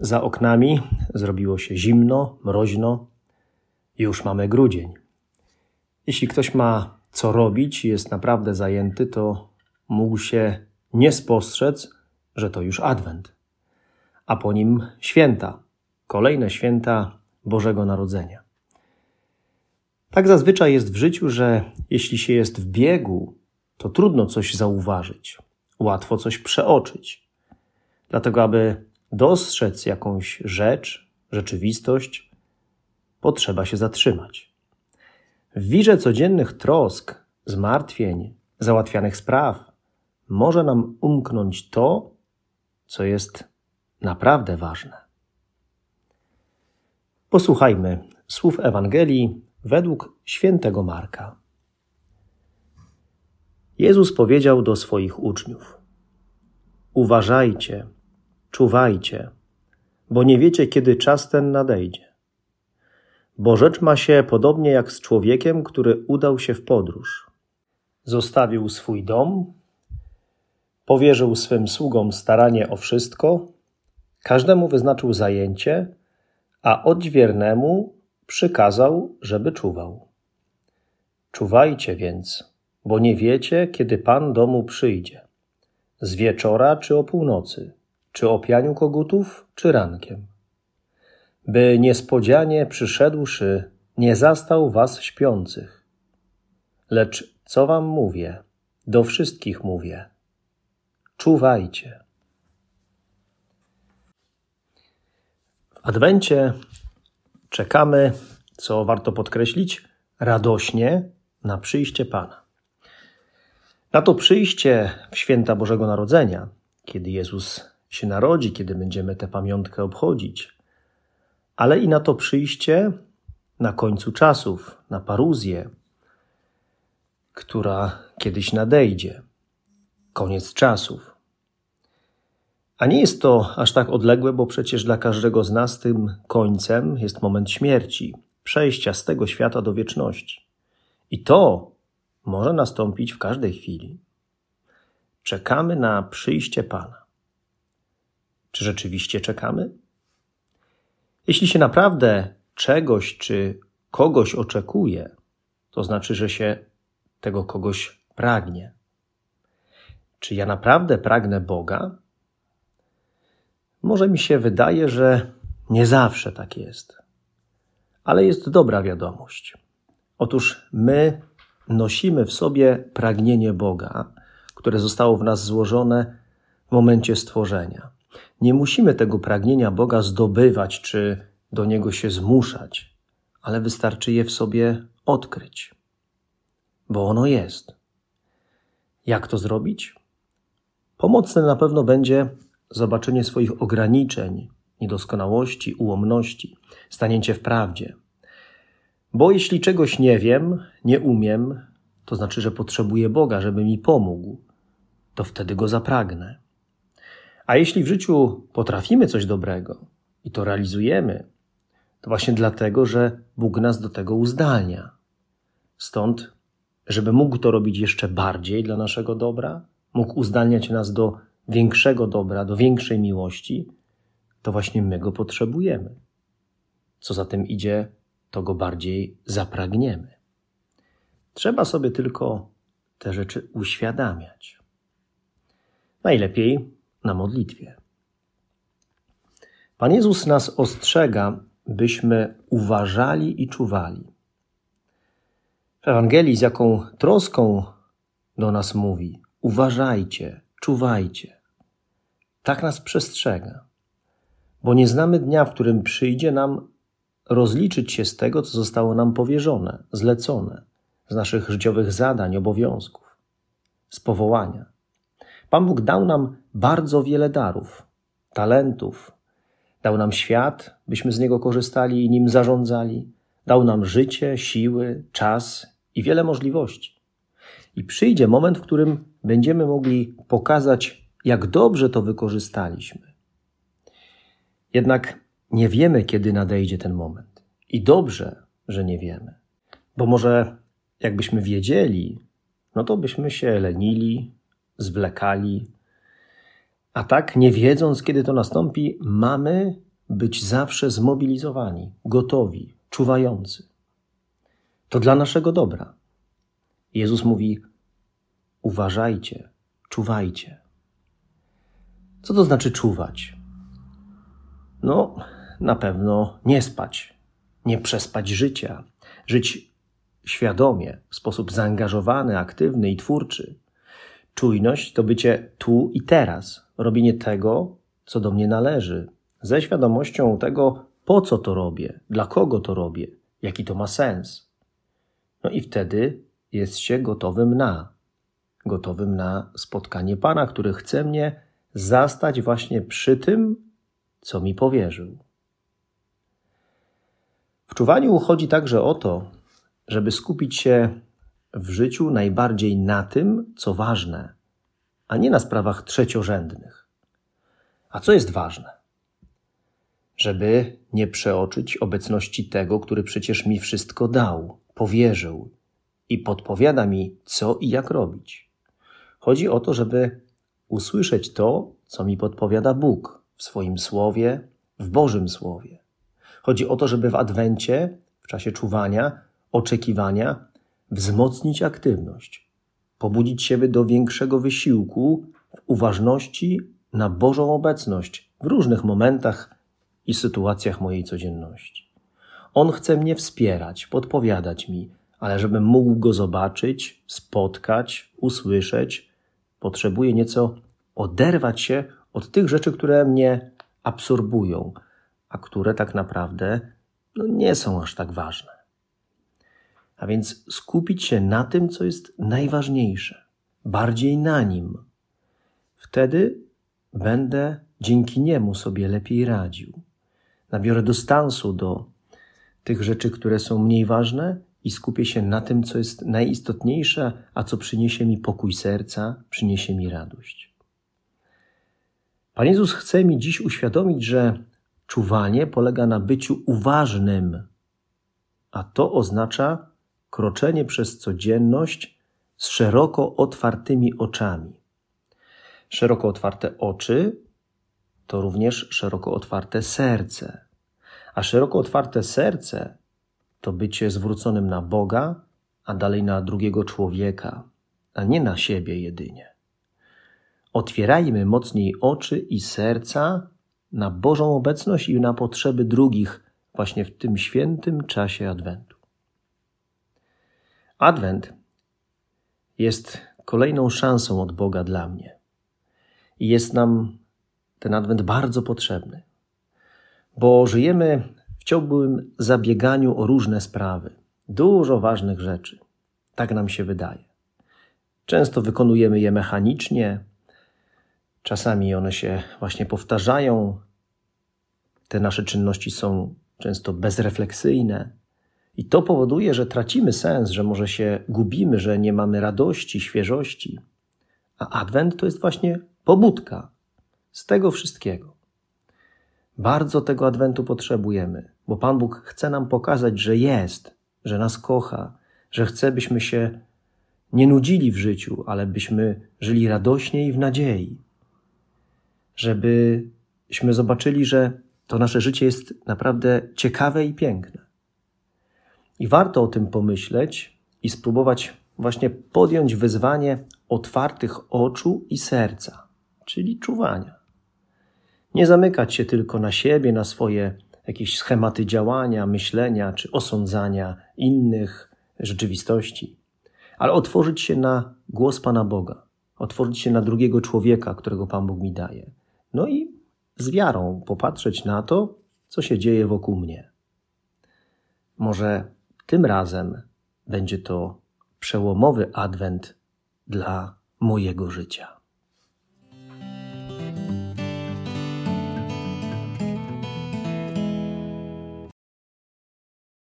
Za oknami zrobiło się zimno, mroźno. Już mamy grudzień. Jeśli ktoś ma co robić i jest naprawdę zajęty, to mógł się nie spostrzec, że to już Adwent, a po nim święta, kolejne święta Bożego Narodzenia. Tak zazwyczaj jest w życiu, że jeśli się jest w biegu, to trudno coś zauważyć, łatwo coś przeoczyć. Dlatego, aby dostrzec jakąś rzecz, rzeczywistość, potrzeba się zatrzymać. W wirze codziennych trosk, zmartwień, załatwianych spraw może nam umknąć to, co jest naprawdę ważne. Posłuchajmy słów Ewangelii według świętego Marka. Jezus powiedział do swoich uczniów: Uważajcie, czuwajcie, bo nie wiecie, kiedy czas ten nadejdzie. Bo rzecz ma się podobnie jak z człowiekiem, który udał się w podróż. Zostawił swój dom, powierzył swym sługom staranie o wszystko, każdemu wyznaczył zajęcie, a odźwiernemu przykazał, żeby czuwał. Czuwajcie więc, bo nie wiecie, kiedy Pan domu przyjdzie. Z wieczora czy o północy, czy o pianiu kogutów, czy rankiem. By niespodzianie przyszedłszy, nie zastał was śpiących. Lecz co wam mówię, do wszystkich mówię. Czuwajcie. W Adwencie czekamy, co warto podkreślić, radośnie na przyjście Pana. Na to przyjście w święta Bożego Narodzenia, kiedy Jezus się narodzi, kiedy będziemy tę pamiątkę obchodzić, ale i na to przyjście na końcu czasów, na paruzję, która kiedyś nadejdzie, koniec czasów. A nie jest to aż tak odległe, bo przecież dla każdego z nas tym końcem jest moment śmierci, przejścia z tego świata do wieczności. I to może nastąpić w każdej chwili. Czekamy na przyjście Pana. Czy rzeczywiście czekamy? Jeśli się naprawdę czegoś czy kogoś oczekuje, to znaczy, że się tego kogoś pragnie. Czy ja naprawdę pragnę Boga? Może mi się wydaje, że nie zawsze tak jest. Ale jest dobra wiadomość. Otóż my nosimy w sobie pragnienie Boga, które zostało w nas złożone w momencie stworzenia. Nie musimy tego pragnienia Boga zdobywać czy do niego się zmuszać, ale wystarczy je w sobie odkryć, bo ono jest. Jak to zrobić? Pomocne na pewno będzie zobaczenie swoich ograniczeń, niedoskonałości, ułomności, stanięcie w prawdzie. Bo jeśli czegoś nie wiem, nie umiem, to znaczy, że potrzebuję Boga, żeby mi pomógł, to wtedy go zapragnę. A jeśli w życiu potrafimy coś dobrego i to realizujemy, to właśnie dlatego, że Bóg nas do tego uzdalnia. Stąd, żeby mógł to robić jeszcze bardziej dla naszego dobra, mógł uzdalniać nas do większego dobra, do większej miłości, to właśnie my go potrzebujemy. Co za tym idzie, to go bardziej zapragniemy. Trzeba sobie tylko te rzeczy uświadamiać. Najlepiej na modlitwie. Pan Jezus nas ostrzega, byśmy uważali i czuwali. W Ewangelii z jaką troską do nas mówi: uważajcie, czuwajcie. Tak nas przestrzega, bo nie znamy dnia, w którym przyjdzie nam rozliczyć się z tego, co zostało nam powierzone, zlecone, z naszych życiowych zadań, obowiązków, z powołania. Pan Bóg dał nam bardzo wiele darów, talentów, Dał nam świat, byśmy z niego korzystali i nim zarządzali. Dał nam życie, siły, czas i wiele możliwości. I przyjdzie moment, w którym będziemy mogli pokazać, jak dobrze to wykorzystaliśmy. Jednak nie wiemy, kiedy nadejdzie ten moment. I dobrze, że nie wiemy. Bo może jakbyśmy wiedzieli, no to byśmy się lenili, zwlekali. A tak, nie wiedząc, kiedy to nastąpi, mamy być zawsze zmobilizowani, gotowi, czuwający. To dla naszego dobra. Jezus mówi: uważajcie, czuwajcie. Co to znaczy czuwać? No, na pewno nie spać, nie przespać życia, żyć świadomie, w sposób zaangażowany, aktywny i twórczy. Czujność to bycie tu i teraz, robienie tego, co do mnie należy, ze świadomością tego, po co to robię, dla kogo to robię, jaki to ma sens. No i wtedy jest się gotowym na, gotowym na spotkanie Pana, który chce mnie zastać właśnie przy tym, co mi powierzył. W czuwaniu chodzi także o to, żeby skupić się w życiu najbardziej na tym, co ważne, a nie na sprawach trzeciorzędnych. A co jest ważne? Żeby nie przeoczyć obecności tego, który przecież mi wszystko dał, powierzył i podpowiada mi, co i jak robić. Chodzi o to, żeby usłyszeć to, co mi podpowiada Bóg w swoim słowie, w Bożym słowie. Chodzi o to, żeby w adwencie, w czasie czuwania, oczekiwania, wzmocnić aktywność, pobudzić siebie do większego wysiłku w uważności na Bożą obecność w różnych momentach i sytuacjach mojej codzienności. On chce mnie wspierać, podpowiadać mi, ale żebym mógł go zobaczyć, spotkać, usłyszeć, potrzebuję nieco oderwać się od tych rzeczy, które mnie absorbują, a które tak naprawdę no, nie są aż tak ważne. A więc skupić się na tym, co jest najważniejsze, bardziej na nim. Wtedy będę dzięki niemu sobie lepiej radził. Nabiorę dystansu do tych rzeczy, które są mniej ważne i skupię się na tym, co jest najistotniejsze, a co przyniesie mi pokój serca, przyniesie mi radość. Pan Jezus chce mi dziś uświadomić, że czuwanie polega na byciu uważnym, a to oznacza kroczenie przez codzienność z szeroko otwartymi oczami. Szeroko otwarte oczy to również szeroko otwarte serce, a szeroko otwarte serce to bycie zwróconym na Boga, a dalej na drugiego człowieka, a nie na siebie jedynie. Otwierajmy mocniej oczy i serca na Bożą obecność i na potrzeby drugich właśnie w tym świętym czasie Adwentu. Adwent jest kolejną szansą od Boga dla mnie. I jest nam ten Adwent bardzo potrzebny, bo żyjemy w ciągłym zabieganiu o różne sprawy, dużo ważnych rzeczy. Tak nam się wydaje. Często wykonujemy je mechanicznie, czasami one się właśnie powtarzają. Te nasze czynności są często bezrefleksyjne. I to powoduje, że tracimy sens, że może się gubimy, że nie mamy radości, świeżości. A Adwent to jest właśnie pobudka z tego wszystkiego. Bardzo tego Adwentu potrzebujemy, bo Pan Bóg chce nam pokazać, że jest, że nas kocha, że chce, byśmy się nie nudzili w życiu, ale byśmy żyli radośnie i w nadziei. Żebyśmy zobaczyli, że to nasze życie jest naprawdę ciekawe i piękne. I warto o tym pomyśleć i spróbować właśnie podjąć wyzwanie otwartych oczu i serca, czyli czuwania. Nie zamykać się tylko na siebie, na swoje jakieś schematy działania, myślenia czy osądzania innych rzeczywistości, ale otworzyć się na głos Pana Boga, otworzyć się na drugiego człowieka, którego Pan Bóg mi daje. No i z wiarą popatrzeć na to, co się dzieje wokół mnie. Może tym razem będzie to przełomowy adwent dla mojego życia.